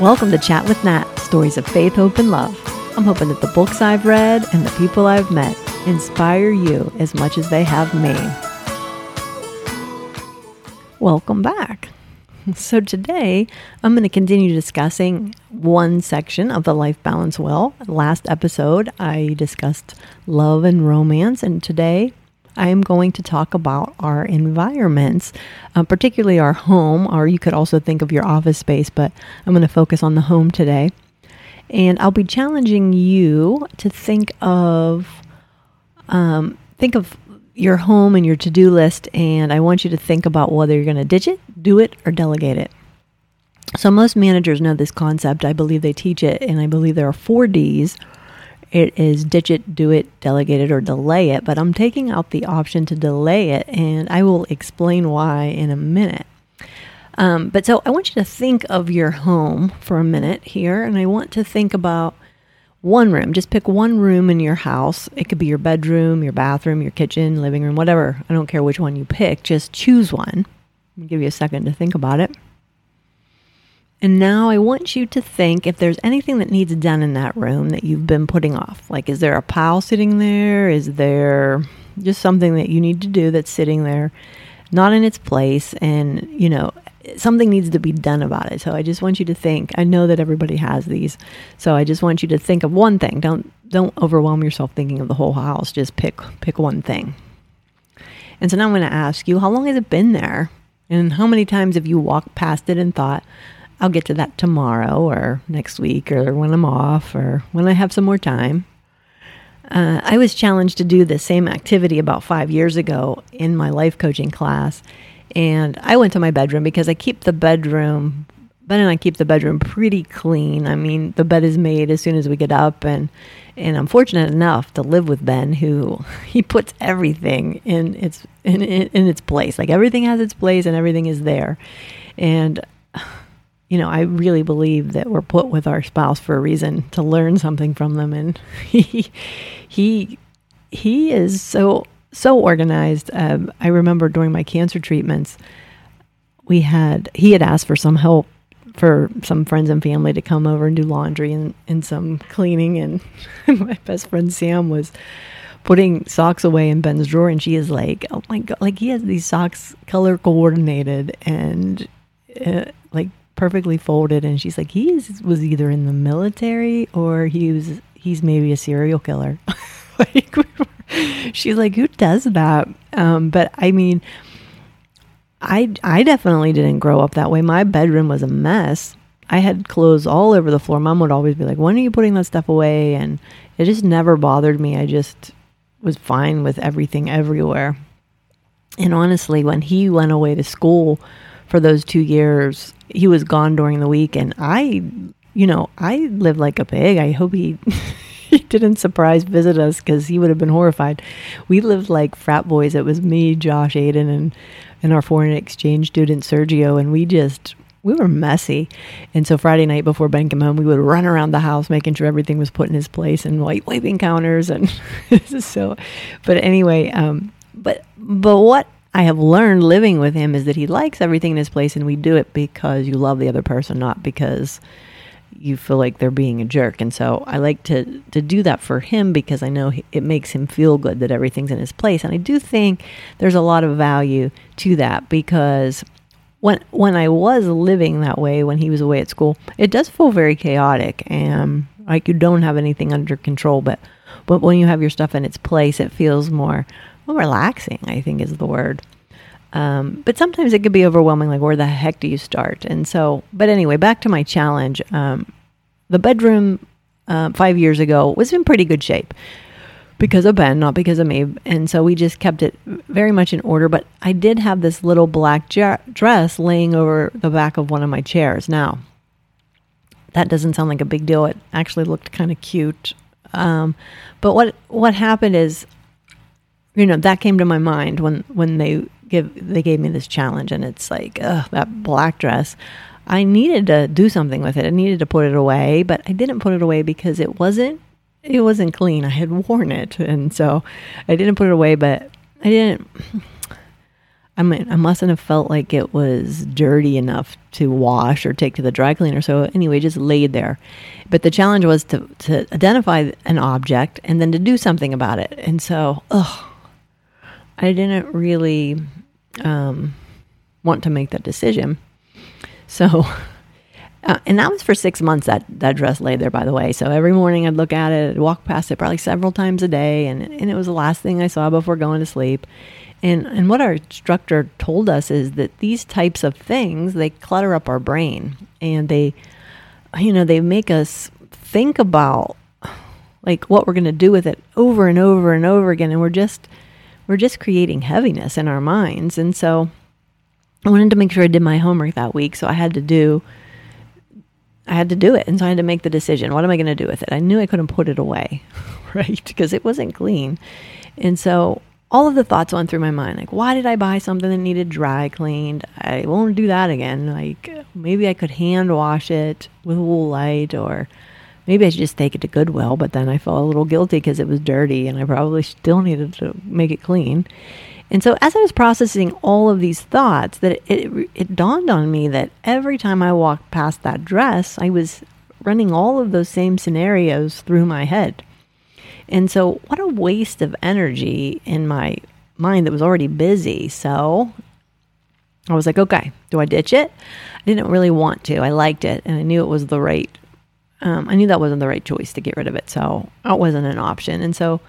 Welcome to Chat with Nat Stories of Faith, Hope, and Love. I'm hoping that the books I've read and the people I've met inspire you as much as they have me. Welcome back. So, today I'm going to continue discussing one section of the Life Balance Wheel. Last episode, I discussed love and romance, and today I am going to talk about our environments, uh, particularly our home, or you could also think of your office space, but I'm going to focus on the home today. And I'll be challenging you to think of um, think of your home and your to-do list, and I want you to think about whether you're going to ditch it, do it, or delegate it. So most managers know this concept. I believe they teach it, and I believe there are four D's it is digit, do it, delegate it, or delay it. But I'm taking out the option to delay it, and I will explain why in a minute. Um, but so I want you to think of your home for a minute here, and I want to think about one room. Just pick one room in your house. It could be your bedroom, your bathroom, your kitchen, living room, whatever. I don't care which one you pick. Just choose one. I'll give you a second to think about it. And now I want you to think if there's anything that needs done in that room that you've been putting off. Like, is there a pile sitting there? Is there just something that you need to do that's sitting there, not in its place? And, you know, something needs to be done about it. So I just want you to think. I know that everybody has these. So I just want you to think of one thing. Don't don't overwhelm yourself thinking of the whole house. Just pick pick one thing. And so now I'm going to ask you, how long has it been there? And how many times have you walked past it and thought, I'll get to that tomorrow or next week or when I'm off or when I have some more time. Uh, I was challenged to do the same activity about five years ago in my life coaching class. And I went to my bedroom because I keep the bedroom, Ben and I keep the bedroom pretty clean. I mean, the bed is made as soon as we get up. And, and I'm fortunate enough to live with Ben, who he puts everything in its, in, in, in its place. Like everything has its place and everything is there. And you know, I really believe that we're put with our spouse for a reason to learn something from them, and he he he is so so organized. Um, I remember during my cancer treatments, we had he had asked for some help for some friends and family to come over and do laundry and, and some cleaning, and my best friend Sam was putting socks away in Ben's drawer, and she is like, "Oh my god!" Like he has these socks color coordinated and. Uh, like perfectly folded and she's like he was either in the military or he was he's maybe a serial killer. Like she's like who does that? Um, but i mean i i definitely didn't grow up that way. My bedroom was a mess. I had clothes all over the floor. Mom would always be like when are you putting that stuff away? And it just never bothered me. I just was fine with everything everywhere. And honestly when he went away to school for those two years he was gone during the week and I, you know, I lived like a pig. I hope he he didn't surprise visit us because he would have been horrified. We lived like frat boys. It was me, Josh, Aiden, and and our foreign exchange student Sergio, and we just we were messy. And so Friday night before Ben came home, we would run around the house making sure everything was put in its place and white wiping counters and so. But anyway, um, but but what I have learned living with him is that he likes everything in his place, and we do it because you love the other person, not because you feel like they're being a jerk. And so I like to to do that for him because I know it makes him feel good that everything's in his place. And I do think there's a lot of value to that because when when I was living that way when he was away at school, it does feel very chaotic and like you don't have anything under control. But but when you have your stuff in its place, it feels more well, relaxing, I think is the word. Um, but sometimes it could be overwhelming, like where the heck do you start? And so, but anyway, back to my challenge. Um, the bedroom uh, five years ago was in pretty good shape because of Ben, not because of me. And so we just kept it very much in order. But I did have this little black j- dress laying over the back of one of my chairs. Now, that doesn't sound like a big deal. It actually looked kind of cute. Um, but what what happened is you know that came to my mind when when they give they gave me this challenge and it's like ugh, that black dress i needed to do something with it i needed to put it away but i didn't put it away because it wasn't it wasn't clean i had worn it and so i didn't put it away but i didn't I mean, I mustn't have felt like it was dirty enough to wash or take to the dry cleaner. So anyway, just laid there. But the challenge was to, to identify an object and then to do something about it. And so, ugh, I didn't really um, want to make that decision. So, uh, and that was for six months that that dress lay there, by the way. So every morning I'd look at it, I'd walk past it probably several times a day, and and it was the last thing I saw before going to sleep. And and what our instructor told us is that these types of things they clutter up our brain, and they, you know, they make us think about like what we're going to do with it over and over and over again, and we're just we're just creating heaviness in our minds. And so I wanted to make sure I did my homework that week, so I had to do I had to do it. And so I had to make the decision. What am I going to do with it? I knew I couldn't put it away, right? Because it wasn't clean. And so all of the thoughts went through my mind like, why did I buy something that needed dry cleaned? I won't do that again. Like, maybe I could hand wash it with Woolite or maybe I should just take it to Goodwill. But then I felt a little guilty because it was dirty and I probably still needed to make it clean. And so as I was processing all of these thoughts, that it, it, it, dawned on me that every time I walked past that dress, I was running all of those same scenarios through my head. And so what a waste of energy in my mind that was already busy. So I was like, okay, do I ditch it? I didn't really want to. I liked it and I knew it was the right um, I knew that wasn't the right choice to get rid of it. So it wasn't an option. And so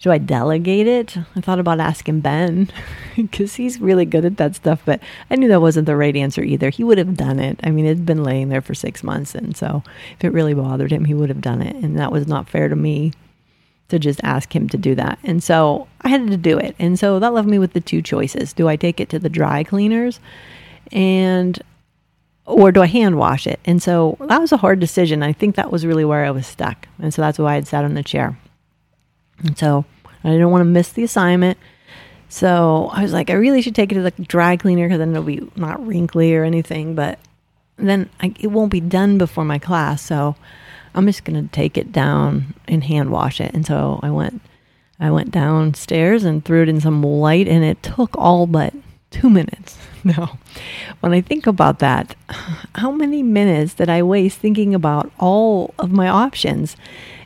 do I delegate it? I thought about asking Ben because he's really good at that stuff, but I knew that wasn't the right answer either. He would have done it. I mean, it'd been laying there for six months. And so if it really bothered him, he would have done it. And that was not fair to me to just ask him to do that. And so I had to do it. And so that left me with the two choices. Do I take it to the dry cleaners and or do I hand wash it? And so that was a hard decision. I think that was really where I was stuck. And so that's why I'd sat on the chair. And so I didn't want to miss the assignment. So I was like, I really should take it to the dry cleaner because then it'll be not wrinkly or anything. But then I, it won't be done before my class. So I'm just going to take it down and hand wash it. And so I went, I went downstairs and threw it in some Woolite, and it took all but two minutes. Now, when I think about that, how many minutes did I waste thinking about all of my options?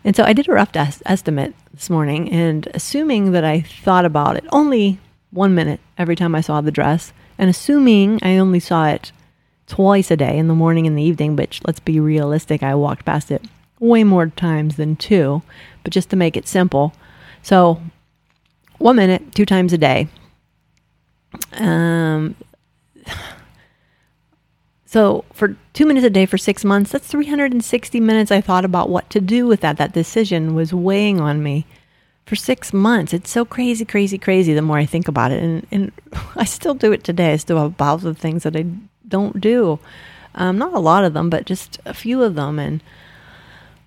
And so I did a rough est- estimate this morning, and assuming that I thought about it only one minute every time I saw the dress, and assuming I only saw it twice a day in the morning and the evening, but let's be realistic, I walked past it way more times than two, but just to make it simple. So, one minute, two times a day. Um, so for two minutes a day for six months, that's 360 minutes I thought about what to do with that. That decision was weighing on me for six months. It's so crazy, crazy, crazy the more I think about it. And, and I still do it today. I still have bouts of things that I don't do. Um, not a lot of them, but just a few of them. And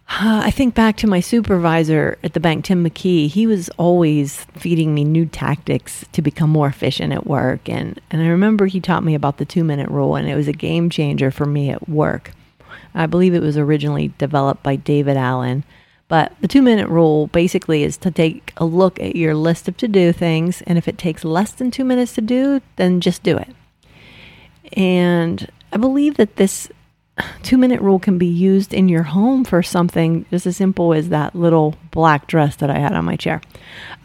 uh, I think back to my supervisor at the bank, Tim McKee. He was always feeding me new tactics to become more efficient at work. And, and I remember he taught me about the two minute rule, and it was a game changer for me at work. I believe it was originally developed by David Allen. But the two minute rule basically is to take a look at your list of to do things, and if it takes less than two minutes to do, then just do it. And I believe that this two minute rule can be used in your home for something just as simple as that little black dress that I had on my chair.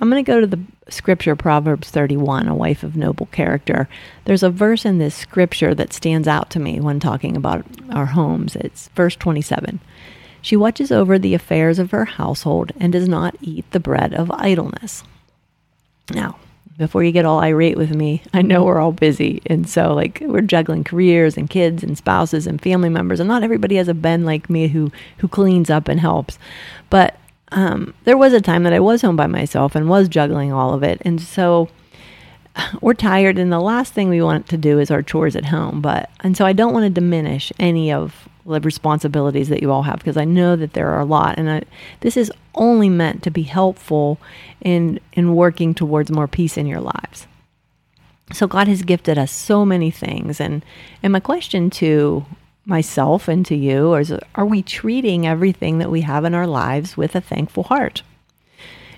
I'm going to go to the scripture, Proverbs 31, a wife of noble character. There's a verse in this scripture that stands out to me when talking about our homes. It's verse 27. She watches over the affairs of her household and does not eat the bread of idleness. Now, before you get all irate with me, I know we're all busy. And so, like, we're juggling careers and kids and spouses and family members. And not everybody has a Ben like me who, who cleans up and helps. But um, there was a time that I was home by myself and was juggling all of it. And so, we're tired. And the last thing we want to do is our chores at home. But, and so I don't want to diminish any of the responsibilities that you all have because I know that there are a lot, and I, this is only meant to be helpful in in working towards more peace in your lives. So God has gifted us so many things, and and my question to myself and to you is: Are we treating everything that we have in our lives with a thankful heart?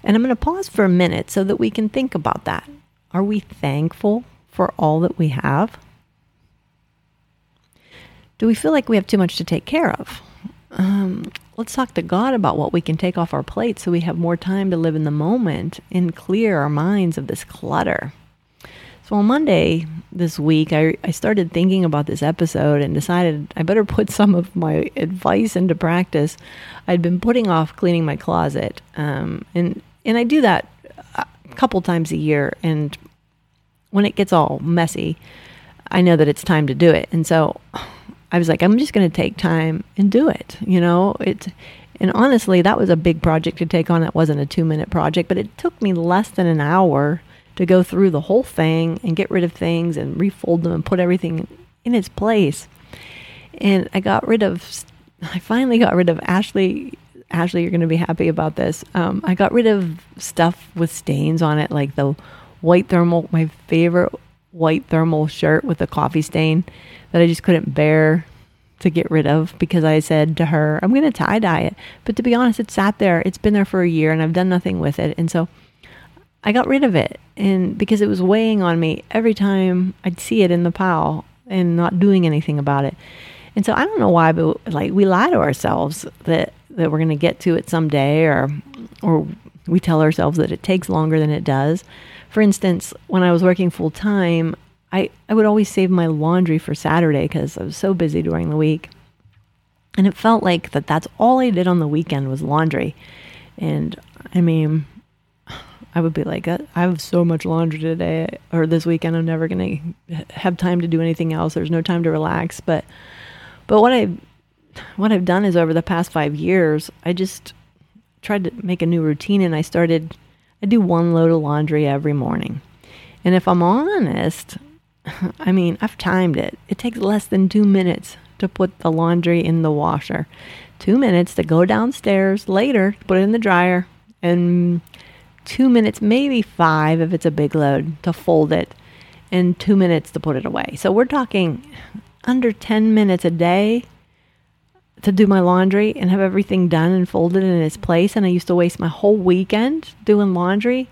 And I'm going to pause for a minute so that we can think about that. Are we thankful for all that we have? Do we feel like we have too much to take care of? Um, let's talk to God about what we can take off our plate so we have more time to live in the moment and clear our minds of this clutter. So on Monday this week, I, I started thinking about this episode and decided I better put some of my advice into practice. I'd been putting off cleaning my closet, um, and and I do that a couple times a year. And when it gets all messy, I know that it's time to do it. And so I was like, I'm just going to take time and do it. You know, it. And honestly, that was a big project to take on. It wasn't a two minute project, but it took me less than an hour to go through the whole thing and get rid of things and refold them and put everything in its place. And I got rid of, I finally got rid of Ashley. Ashley, you're going to be happy about this. Um, I got rid of stuff with stains on it, like the white thermal, my favorite white thermal shirt with a coffee stain that I just couldn't bear to get rid of because I said to her, I'm going to tie dye it. But to be honest, it sat there. It's been there for a year and I've done nothing with it. And so I got rid of it, and because it was weighing on me every time I'd see it in the pile and not doing anything about it. And so I don't know why, but like we lie to ourselves that that we're going to get to it someday, or or we tell ourselves that it takes longer than it does. For instance, when I was working full time, I, I would always save my laundry for Saturday because I was so busy during the week. And it felt like that that's all I did on the weekend was laundry. And I mean, I would be like, uh, I have so much laundry today or this weekend. I'm never going to have time to do anything else. There's no time to relax. But, but what I, what I've done is over the past five years, I just tried to make a new routine and I started, I do one load of laundry every morning. And if I'm honest, I mean, I've timed it. It takes less than two minutes to put the laundry in the washer. Two minutes to go downstairs later, put it in the dryer, and two minutes, maybe five if it's a big load, to fold it, and two minutes to put it away. So we're talking under 10 minutes a day to do my laundry and have everything done and folded in its place. And I used to waste my whole weekend doing laundry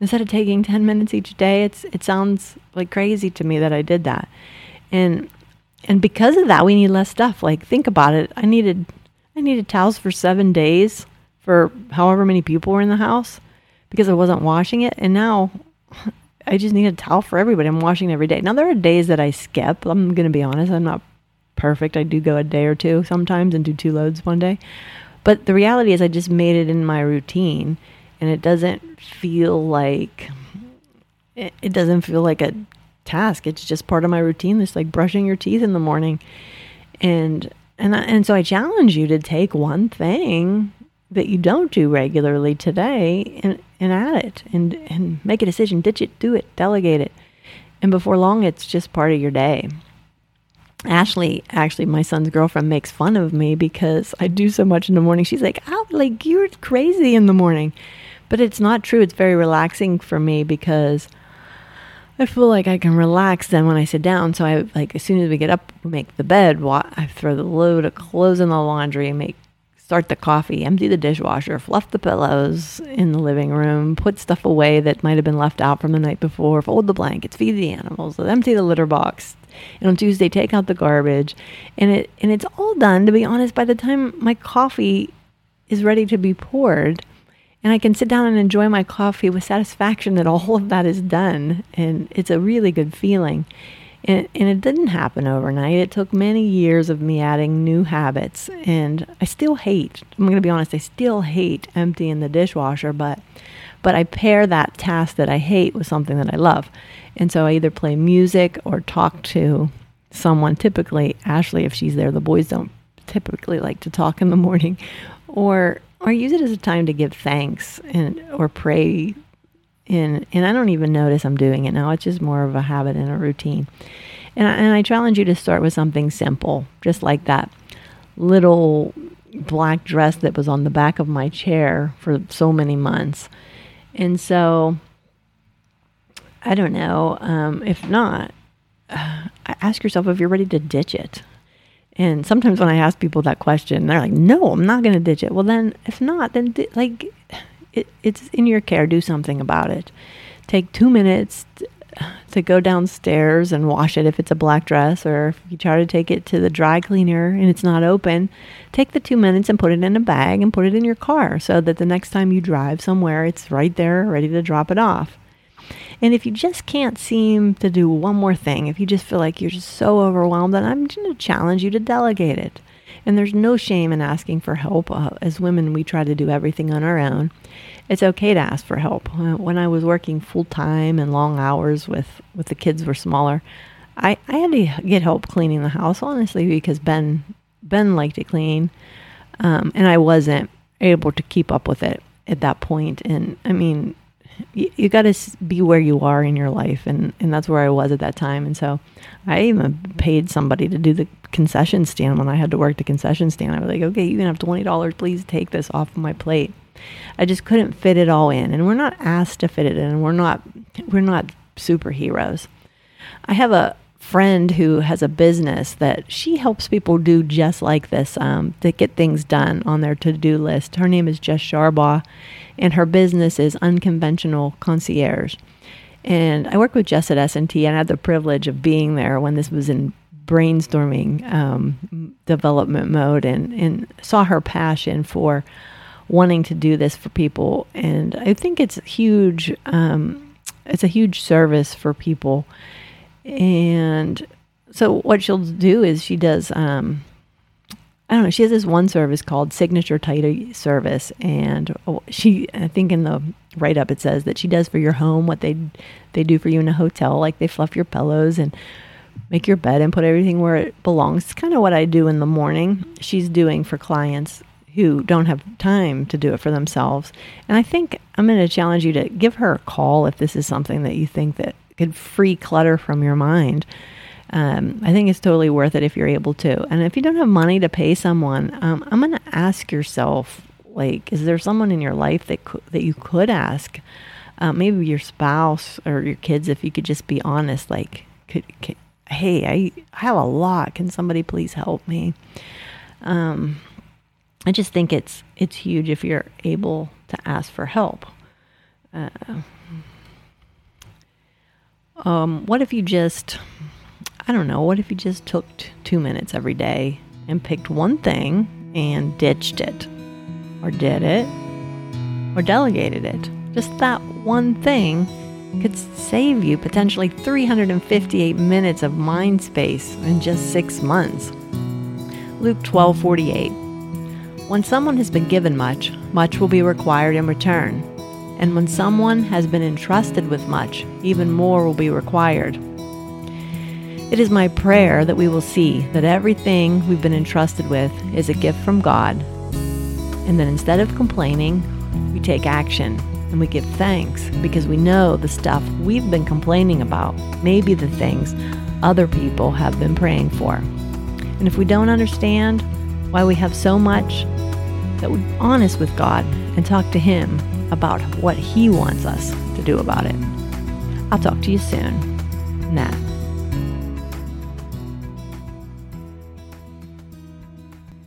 instead of taking 10 minutes each day. It's it sounds like crazy to me that I did that. And and because of that, we need less stuff. Like think about it. I needed I needed towels for 7 days for however many people were in the house because I wasn't washing it. And now I just need a towel for everybody. I'm washing every day. Now, there are days that I skip. I'm going to be honest. I'm not perfect. I do go a day or two sometimes and do two loads one day. But the reality is, I just made it in my routine and it doesn't feel like it doesn't feel like a task. It's just part of my routine. It's like brushing your teeth in the morning. And and I, and so I challenge you to take one thing that you don't do regularly today and, and add it and, and make a decision. Ditch it, do it, delegate it. And before long, it's just part of your day. Ashley, actually, my son's girlfriend, makes fun of me because I do so much in the morning. She's like, "Oh, like you're crazy in the morning," but it's not true. It's very relaxing for me because I feel like I can relax then when I sit down. So I like as soon as we get up, we make the bed. I throw the load of clothes in the laundry, and make start the coffee, empty the dishwasher, fluff the pillows in the living room, put stuff away that might have been left out from the night before, fold the blankets, feed the animals, empty the litter box. And on Tuesday, take out the garbage, and it and it's all done. To be honest, by the time my coffee is ready to be poured, and I can sit down and enjoy my coffee with satisfaction that all of that is done, and it's a really good feeling. And, and it didn't happen overnight. It took many years of me adding new habits. And I still hate, I'm going to be honest, I still hate emptying the dishwasher, but, but I pair that task that I hate with something that I love. And so I either play music or talk to someone, typically Ashley, if she's there. The boys don't typically like to talk in the morning. Or, or use it as a time to give thanks and or pray and and I don't even notice I'm doing it now. It's just more of a habit and a routine. And I, and I challenge you to start with something simple, just like that little black dress that was on the back of my chair for so many months. And so I don't know. Um, if not, uh, ask yourself if you're ready to ditch it. And sometimes when I ask people that question, they're like, "No, I'm not going to ditch it." Well, then if not, then di- like it, it's in your care. Do something about it. Take two minutes to go downstairs and wash it if it's a black dress, or if you try to take it to the dry cleaner and it's not open, take the two minutes and put it in a bag and put it in your car so that the next time you drive somewhere, it's right there ready to drop it off. And if you just can't seem to do one more thing, if you just feel like you're just so overwhelmed, then I'm going to challenge you to delegate it. And there's no shame in asking for help. Uh, as women, we try to do everything on our own. It's okay to ask for help. Uh, when I was working full time and long hours with, with the kids were smaller, I, I had to get help cleaning the house, honestly, because Ben Ben liked to clean, um, and I wasn't able to keep up with it at that point. And I mean, you, you got to be where you are in your life and and that's where I was at that time and so I even paid somebody to do the concession stand when I had to work the concession stand. I was like okay you can have $20 please take this off of my plate. I just couldn't fit it all in and we're not asked to fit it in. We're not we're not superheroes. I have a friend who has a business that she helps people do just like this um, to get things done on their to-do list. Her name is Jess Sharbaugh and her business is Unconventional Concierge. And I work with Jess at S&T, and I had the privilege of being there when this was in brainstorming um, development mode and, and saw her passion for wanting to do this for people. And I think it's huge. Um, it's a huge service for people. And so what she'll do is she does um, I don't know. She has this one service called Signature Tidy Service, and oh, she, I think in the write up it says that she does for your home what they they do for you in a hotel, like they fluff your pillows and make your bed and put everything where it belongs. It's kind of what I do in the morning. She's doing for clients who don't have time to do it for themselves. And I think I'm going to challenge you to give her a call if this is something that you think that could free clutter from your mind um, I think it's totally worth it if you're able to. And if you don't have money to pay someone, um, I'm going to ask yourself, like, is there someone in your life that co- that you could ask? Uh, maybe your spouse or your kids, if you could just be honest, like, could, could, hey, I, I have a lot. Can somebody please help me? Um, I just think it's it's huge if you're able to ask for help. Uh, um, what if you just I don't know, what if you just took two minutes every day and picked one thing and ditched it, or did it, or delegated it? Just that one thing could save you potentially 358 minutes of mind space in just six months. Luke 12:48. When someone has been given much, much will be required in return. And when someone has been entrusted with much, even more will be required. It is my prayer that we will see that everything we've been entrusted with is a gift from God, and that instead of complaining, we take action and we give thanks because we know the stuff we've been complaining about may be the things other people have been praying for. And if we don't understand why we have so much, that we're honest with God and talk to Him about what He wants us to do about it. I'll talk to you soon. Nat.